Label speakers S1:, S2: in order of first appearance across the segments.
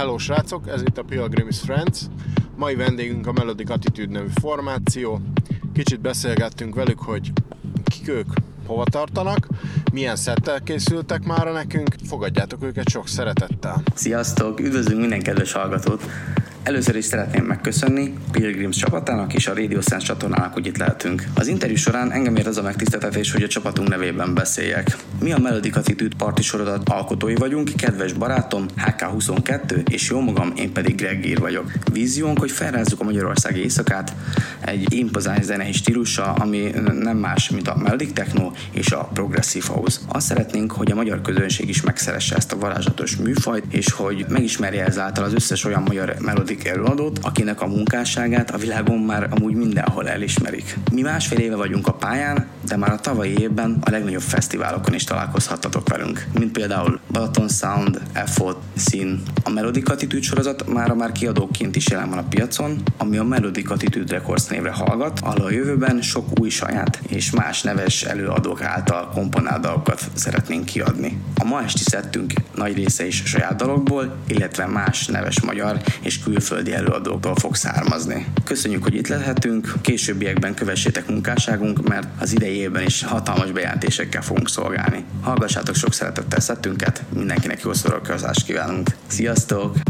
S1: Hello srácok, ez itt a Pilgrim is Friends. Mai vendégünk a Melodic Attitude nevű formáció. Kicsit beszélgettünk velük, hogy kik ők, hova tartanak, milyen szettel készültek már nekünk. Fogadjátok őket sok szeretettel.
S2: Sziasztok, üdvözlünk minden kedves hallgatót! Először is szeretném megköszönni Pilgrims csapatának és a Radio Sense csatornának, hogy itt lehetünk. Az interjú során engem ért az a megtiszteltetés, hogy a csapatunk nevében beszéljek. Mi a Melodic Attitude Party sorozat alkotói vagyunk, kedves barátom HK22, és jó magam, én pedig Greg Gír vagyok. Víziónk, hogy felrázzuk a Magyarországi éjszakát egy impozáns zenei stílussal, ami nem más, mint a Melodic Techno és a Progressive House. Azt szeretnénk, hogy a magyar közönség is megszeresse ezt a varázslatos műfajt, és hogy megismerje ezáltal az összes olyan magyar melodic második előadót, akinek a munkásságát a világon már amúgy mindenhol elismerik. Mi másfél éve vagyunk a pályán, de már a tavalyi évben a legnagyobb fesztiválokon is találkozhattatok velünk, mint például Balaton Sound, Effort, Sin. A Melodic Attitude sorozat már már kiadóként is jelen van a piacon, ami a Melodic Attitude Records névre hallgat, ahol a jövőben sok új saját és más neves előadók által komponált dalokat szeretnénk kiadni. A ma esti szettünk nagy része is saját dalokból, illetve más neves magyar és kül külföldi előadóktól fog származni. Köszönjük, hogy itt lehetünk, későbbiekben kövessétek munkásságunk, mert az idei évben is hatalmas bejelentésekkel fogunk szolgálni. Hallgassátok sok szeretettel szettünket, mindenkinek jó szórakozást kívánunk. Sziasztok!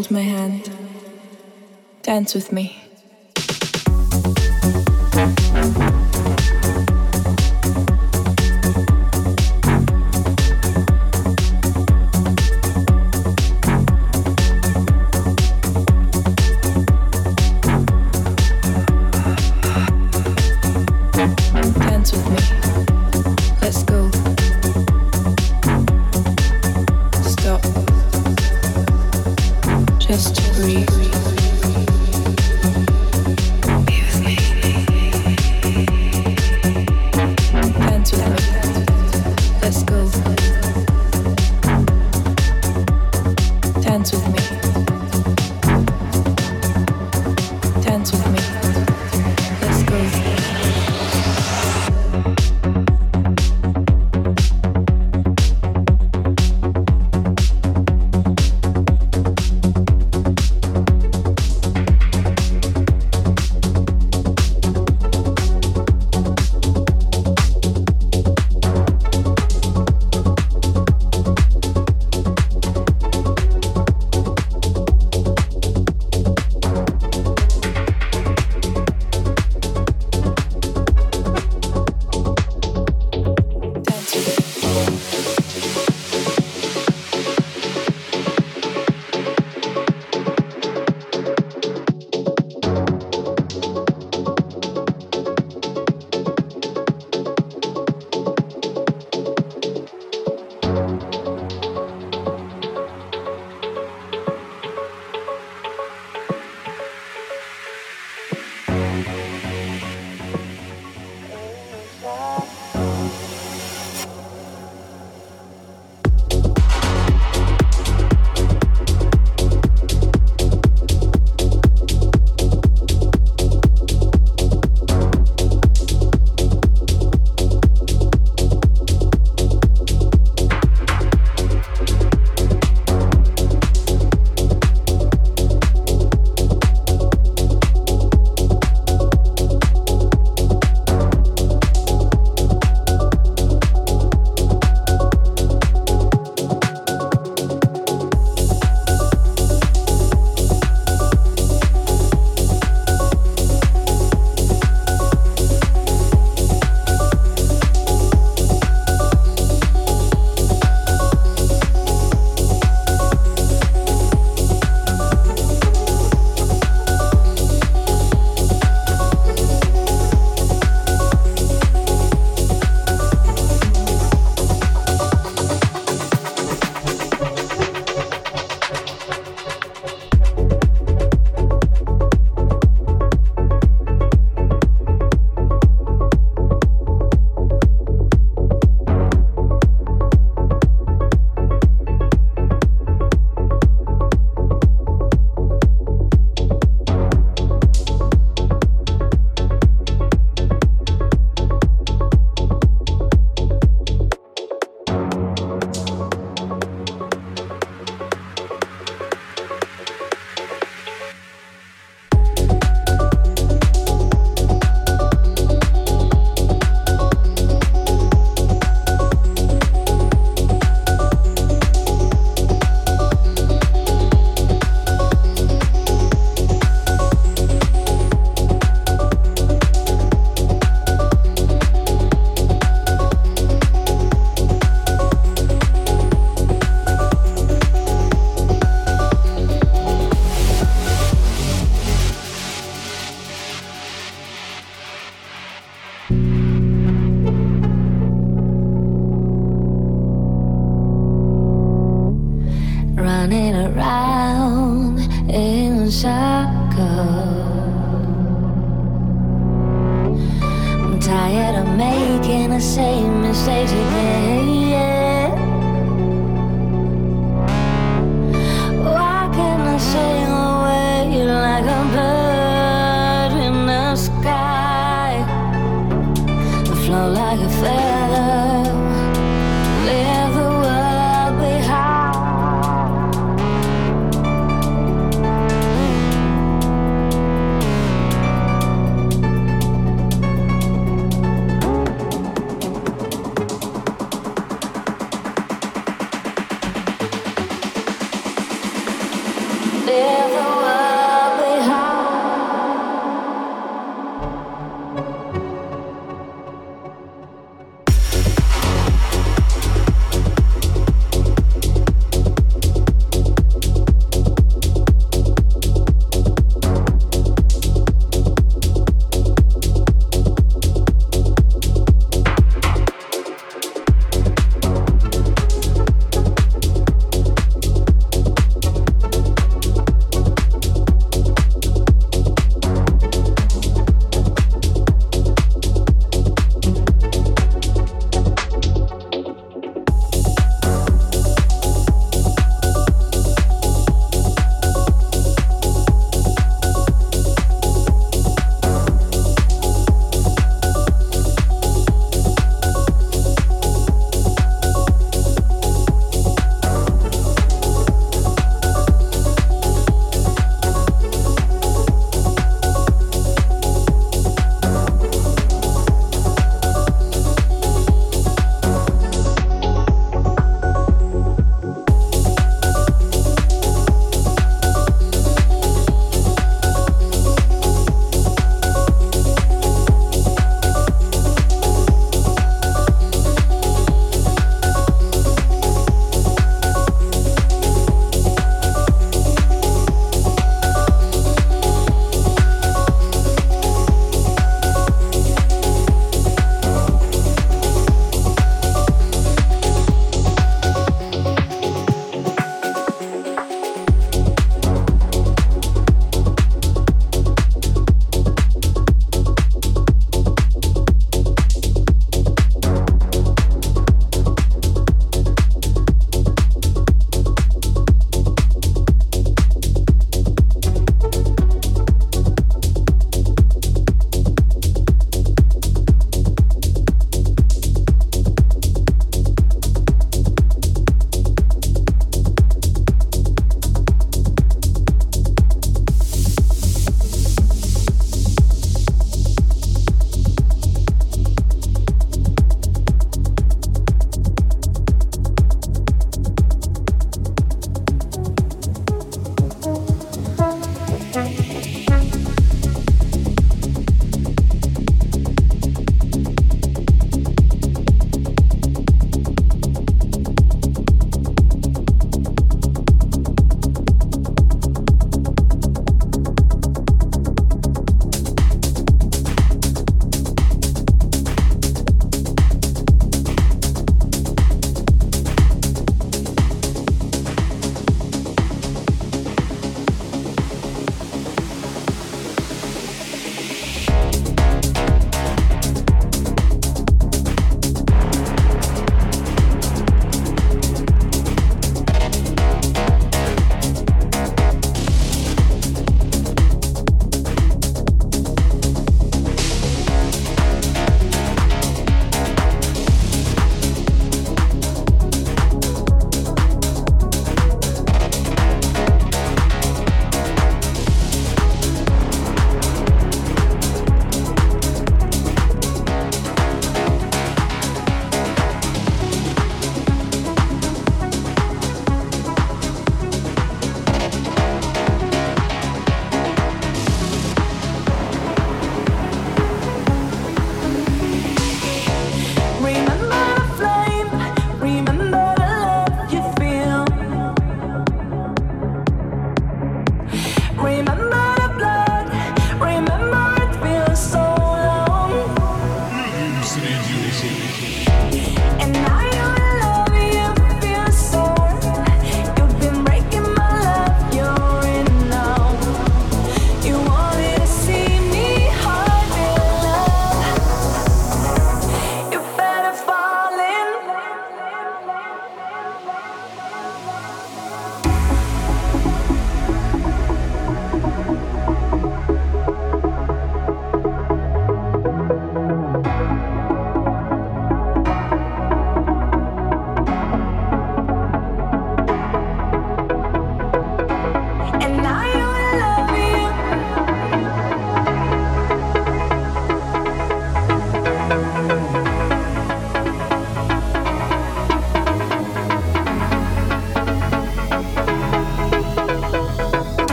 S3: Hold my hand. Dance with me.
S4: dance with me.